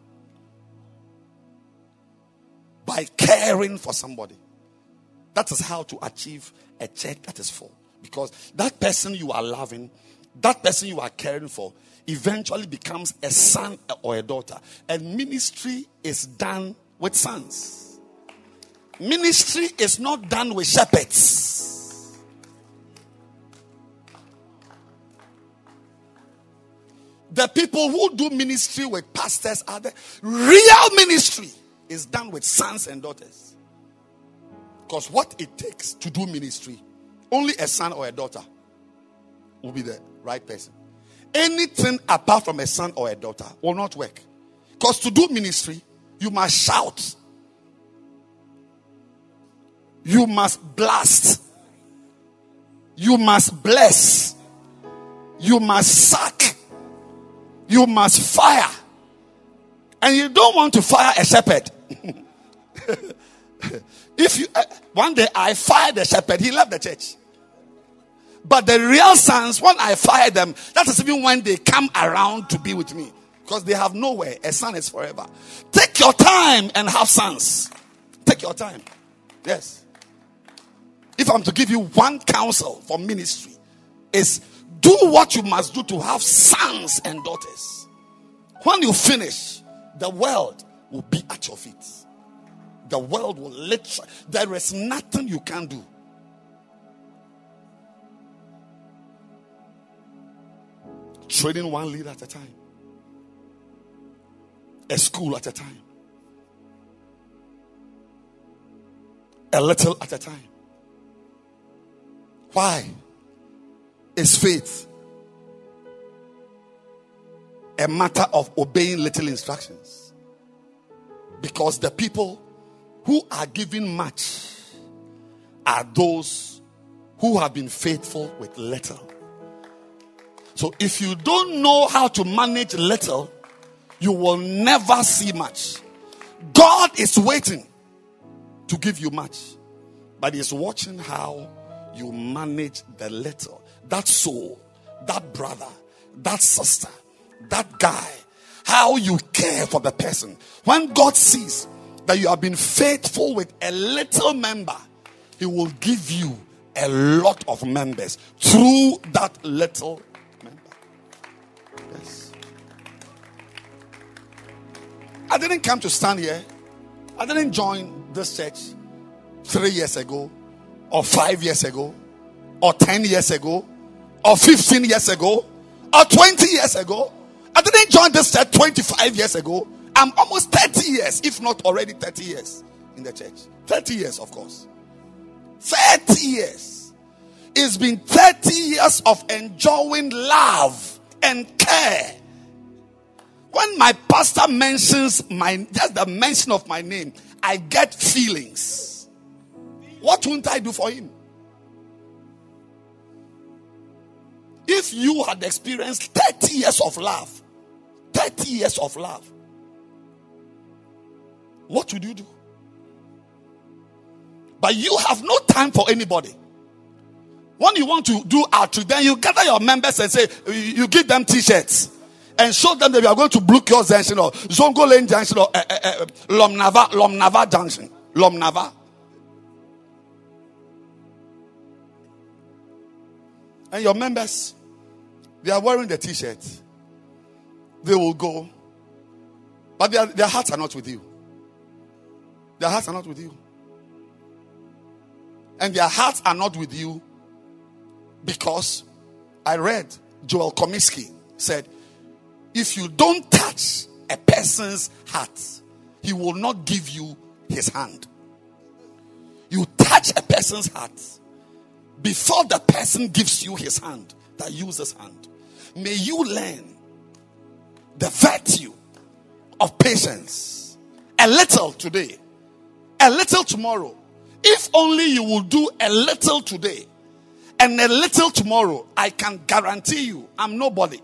By caring for somebody. That is how to achieve a church that is full. Because that person you are loving, that person you are caring for, eventually becomes a son or a daughter. And ministry is done with sons. Ministry is not done with shepherds. The people who do ministry with pastors are the real ministry is done with sons and daughters. Because what it takes to do ministry, only a son or a daughter will be the right person. Anything apart from a son or a daughter will not work. Because to do ministry, you must shout, you must blast, you must bless, you must suck, you must fire. And you don't want to fire a shepherd. if you uh, one day I fired the shepherd, he left the church. But the real sons, when I fire them, that is even when they come around to be with me. Because they have nowhere. A son is forever. Take your time and have sons. Take your time. Yes. If I'm to give you one counsel for ministry, is do what you must do to have sons and daughters. When you finish, the world will be at your feet. The world will literally, there is nothing you can do. Trading one leader at a time, a school at a time, a little at a time. Why? Is faith a matter of obeying little instructions? Because the people who are given much are those who have been faithful with little. So if you don't know how to manage little, you will never see much. God is waiting to give you much, but He's watching how you manage the little. That soul, that brother, that sister, that guy, how you care for the person. When God sees that you have been faithful with a little member, He will give you a lot of members through that little member. Yes. I didn't come to stand here. I didn't join this church three years ago, or five years ago, or 10 years ago, or 15 years ago, or 20 years ago. I didn't join this church 25 years ago. I'm almost 30 years, if not already 30 years in the church. 30 years, of course. 30 years. It's been 30 years of enjoying love and care. When my pastor mentions my just the mention of my name, I get feelings. What won't I do for him? If you had experienced 30 years of love, 30 years of love, what would you do? But you have no time for anybody. When you want to do outreach, then you gather your members and say, you give them t shirts and show them that we are going to Blue Kios Junction or Zongo Lane Junction or uh, uh, uh, Lomnava, Lomnava Junction. Lomnava. And your members, they are wearing the t shirt. They will go, but their, their hearts are not with you. Their hearts are not with you. And their hearts are not with you because I read Joel Comiskey said, if you don't touch a person's heart, he will not give you his hand. You touch a person's heart before the person gives you his hand, that uses hand. May you learn the virtue of patience a little today, a little tomorrow. If only you will do a little today and a little tomorrow, I can guarantee you, I'm nobody,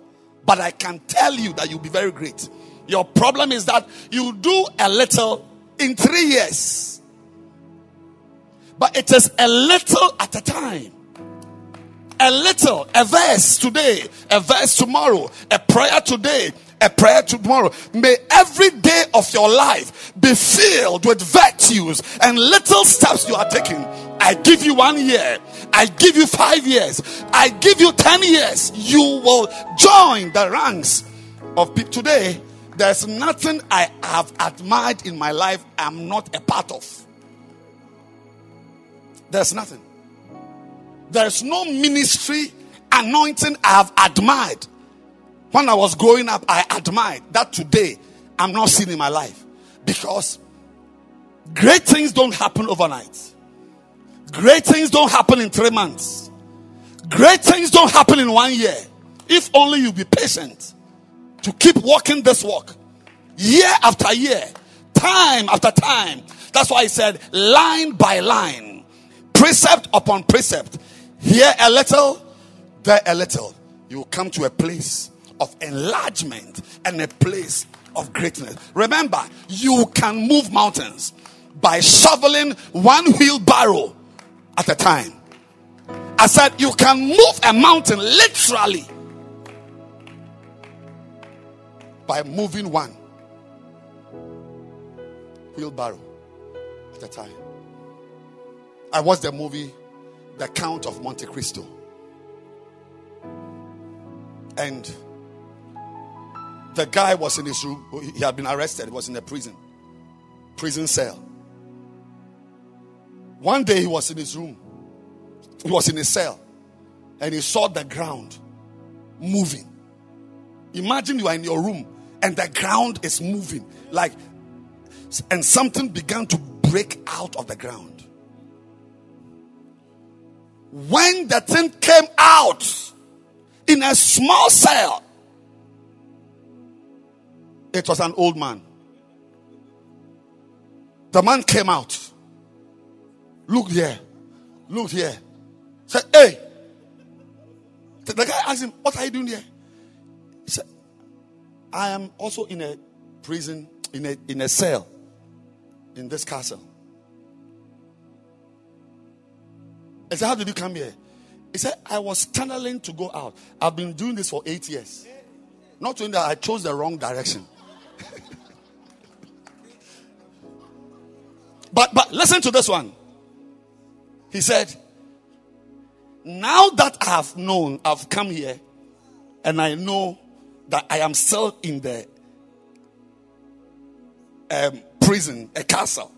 but I can tell you that you'll be very great. Your problem is that you do a little in three years. But it is a little at a time. A little, a verse today, a verse tomorrow, a prayer today, a prayer tomorrow. May every day of your life be filled with virtues and little steps you are taking. I give you one year. I give you five years. I give you ten years. You will join the ranks of people. Today, there's nothing I have admired in my life I'm not a part of. There's nothing. There's no ministry anointing I have admired. When I was growing up, I admired that today I'm not seeing in my life. Because great things don't happen overnight. Great things don't happen in three months. Great things don't happen in one year. If only you be patient to keep walking this walk year after year, time after time. That's why I said line by line, precept upon precept. Here a little, there a little. You will come to a place of enlargement and a place of greatness. Remember, you can move mountains by shoveling one wheelbarrow at a time. I said, you can move a mountain literally by moving one wheelbarrow at a time. I watched the movie The Count of Monte Cristo. And the guy was in his room. He had been arrested. He was in a prison, prison cell. One day he was in his room. He was in a cell, and he saw the ground moving. Imagine you are in your room and the ground is moving, like, and something began to break out of the ground. When the thing came out in a small cell, it was an old man. The man came out. Look here. Look here. Said, hey. The guy asked him, What are you doing here? He said, I am also in a prison, in a in a cell in this castle. I said, How did you come here? He said, I was tunneling to go out. I've been doing this for eight years. Not doing that, I chose the wrong direction. but but listen to this one. He said, Now that I have known, I've come here, and I know that I am still in the um, prison, a castle,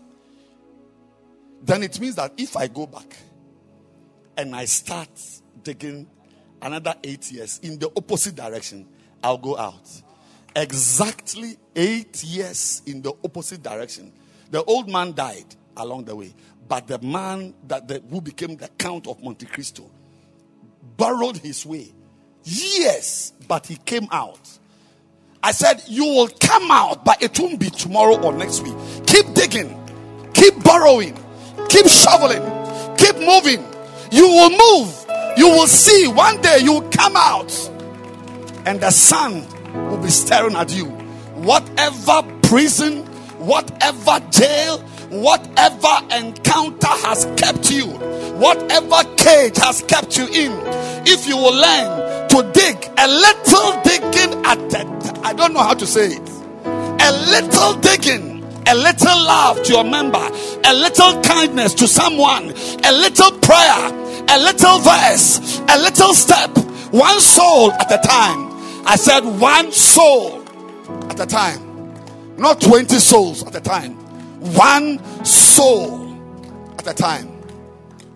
then it means that if I go back and I start digging another eight years in the opposite direction, I'll go out. Exactly eight years in the opposite direction. The old man died along the way, but the man that the, who became the Count of Monte Cristo borrowed his way Yes, but he came out. I said, You will come out, but it won't be tomorrow or next week. Keep digging, keep borrowing, keep shoveling, keep moving. You will move. You will see one day you will come out, and the sun will be staring at you. Whatever prison, whatever jail, whatever encounter has kept you, whatever cage has kept you in, if you will learn to dig a little digging at the, I don't know how to say it, a little digging, a little love to your member, a little kindness to someone, a little prayer, a little verse, a little step, one soul at a time. I said one soul at a time, not 20 souls at a time. One soul at a time.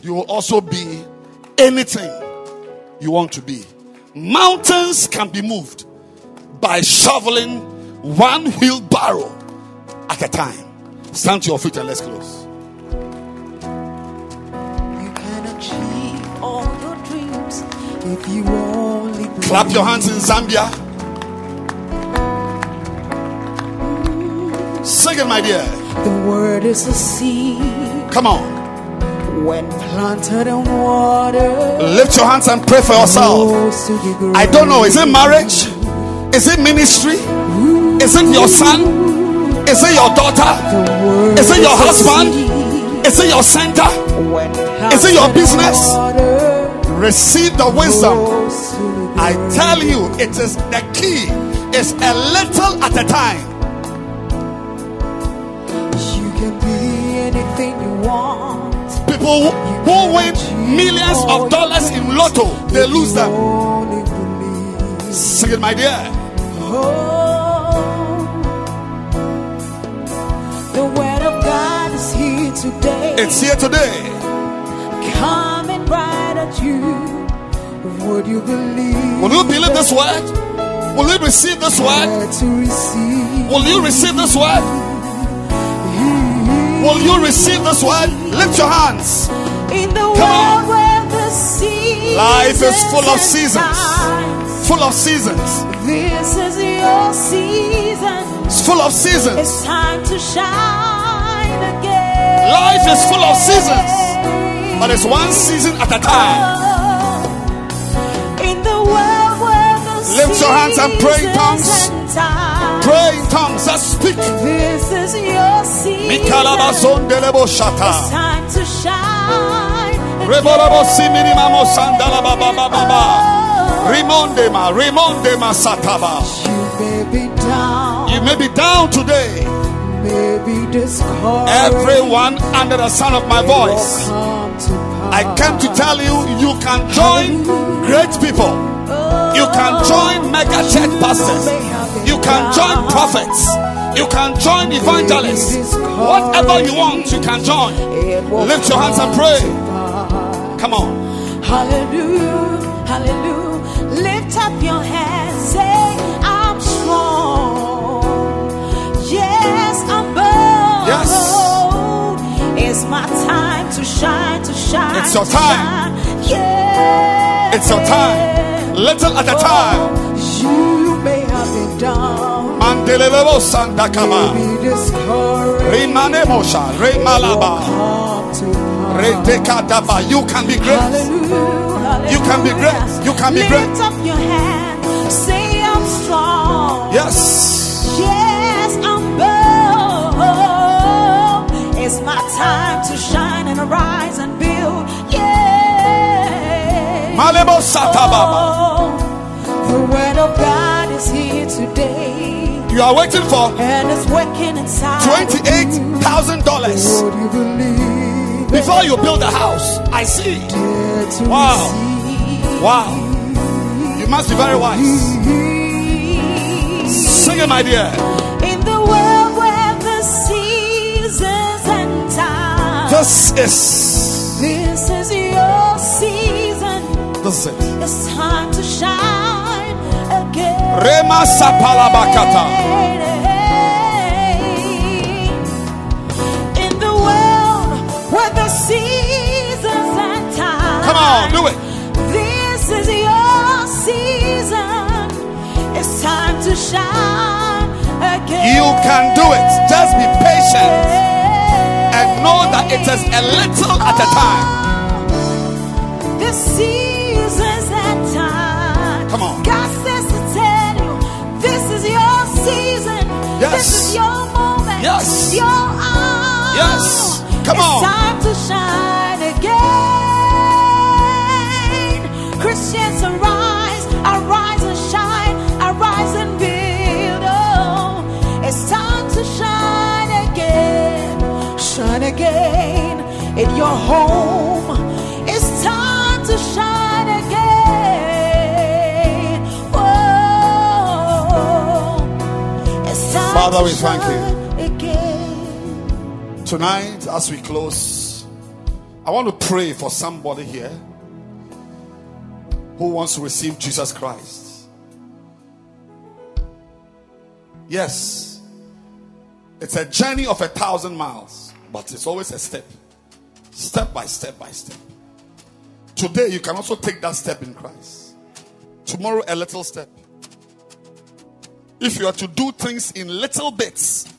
You will also be anything you want to be. Mountains can be moved by shoveling one wheelbarrow at a time. Stand to your feet and let's close. You can achieve all your dreams if you only. Clap your hands in Zambia. Sing it, my dear. The word is a seed Come on. when planted in water. Lift your hands and pray for yourself. grows to the ground. I don't know. Is it marriage? Is it ministry? Is it your son? Is it your daughter? Is it your husband? Is it your center? Is it your business? Receive the wisdom. I tell you, it is the key. It's a little at a time. You can be anything you want. People who win millions of dollars in lotto, they lose them. Sing it, my dear. Oh. The word of God is here today. It's here today. coming right at you. Would you believe? Will you believe this word? Will you receive this word? Receive? Will you receive this word? Will you receive this word? Lift your hands. In the on. world where the seasons Life is full of seasons. Full of seasons. This is your season. It's full of seasons. It's time to shine again. Life is full of seasons. But it's one season at a time. In the world where the Lift your hands and pray in tongues. Pray in tongues. Just speak. This is your season. It's shata. time to shine. Rebolabo baba baba baba. Oh. Rimondema, rimondema sataba. You may be down, You may be down today. may be discouraged. Everyone under the sound of my voice. I came to tell you you can join great people. You can join mega church pastors. You can join prophets. You can join evangelists. Whatever you want, you can join. Lift your hands and pray. Come on. Hallelujah, hallelujah. Lift up your hands, my time to shine, to shine. It's your time. shine. Yeah. It's your time. Little at a time. Oh, you may have been down, sandakaba. be discouraged. Rimanemosha. Remalaba. Redekadaba. You can be great. Hallelujah, You can be great. You can be great. Lift up your hand, say I'm strong. Yes. Yes, I'm bold. It's my time and arise and build. Yeah. Satababa. Oh, the word of God is here today You are waiting for and it's working inside. $28,000 Would you believe before you build a house. I see. Wow. Wow. You must be very wise. Sing it, my dear. This is. this is your season. This is it. It's time to shine again. Rema sapalabakata. In the world where the seasons and times, Come on, do it. This is your season. It's time to shine again. You can do it. Just be patient and know that it is a little at a time. The seasons and time. Come on. God says to tell you, this is your season. Yes. This is your moment. Yes. Your hour. Yes. Come it's on. time to shine Father, we thank you. Tonight, as we close, I want to pray for somebody here who wants to receive Jesus Christ. Yes, it's a journey of a thousand miles, but it's always a step, step by step by step. Today, you can also take that step in Christ. Tomorrow, a little step. If you are to do things in little bits,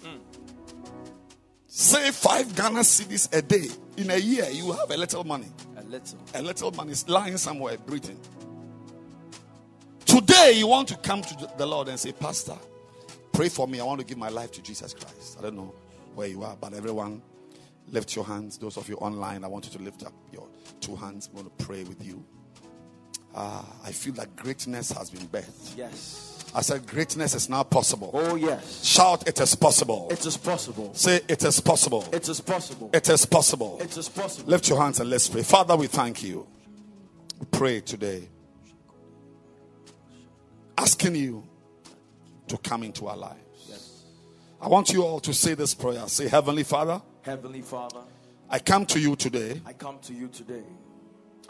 say five Ghana cedis a day, in a year, you have a little money. A little. A little money is lying somewhere, breathing. Today, you want to come to the Lord and say, Pastor, pray for me. I want to give my life to Jesus Christ. I don't know where you are, but everyone, Lift your hands. Those of you online, I want you to lift up your two hands. I want to pray with you. Ah, I feel that greatness has been birthed. Yes. I said, greatness is now possible. Oh, yes. Shout, it is possible. It is possible. Say, it is possible. It is possible. It is possible. It is possible. Lift your hands and let's pray. Father, we thank you. We pray today, asking you to come into our lives. Yes. I want you all to say this prayer. Say, Heavenly Father, Heavenly Father, I come to you today. I come to you today.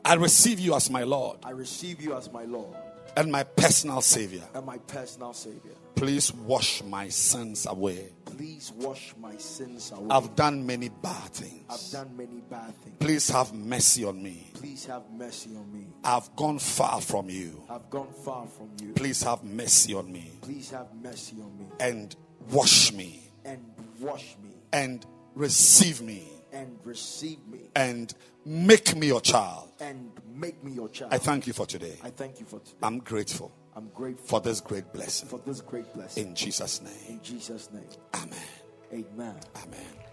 I receive you as my Lord I receive you as my Lord and my personal Savior. and my personal Savior. Please wash my sins away. Please wash my sins away. I've done many bad things. I've done many bad things. Please have mercy on me. Please have mercy on me. I've gone far from you. I've gone far from you. Please have mercy on me Please have mercy on me and wash me and wash me and receive me and receive me and make me your child. and make me your child. I thank you for today. I thank you for today. I'm grateful I'm grateful for this great blessing. for this great blessing. In Jesus' name. In Jesus' name. Amen. Amen. Amen.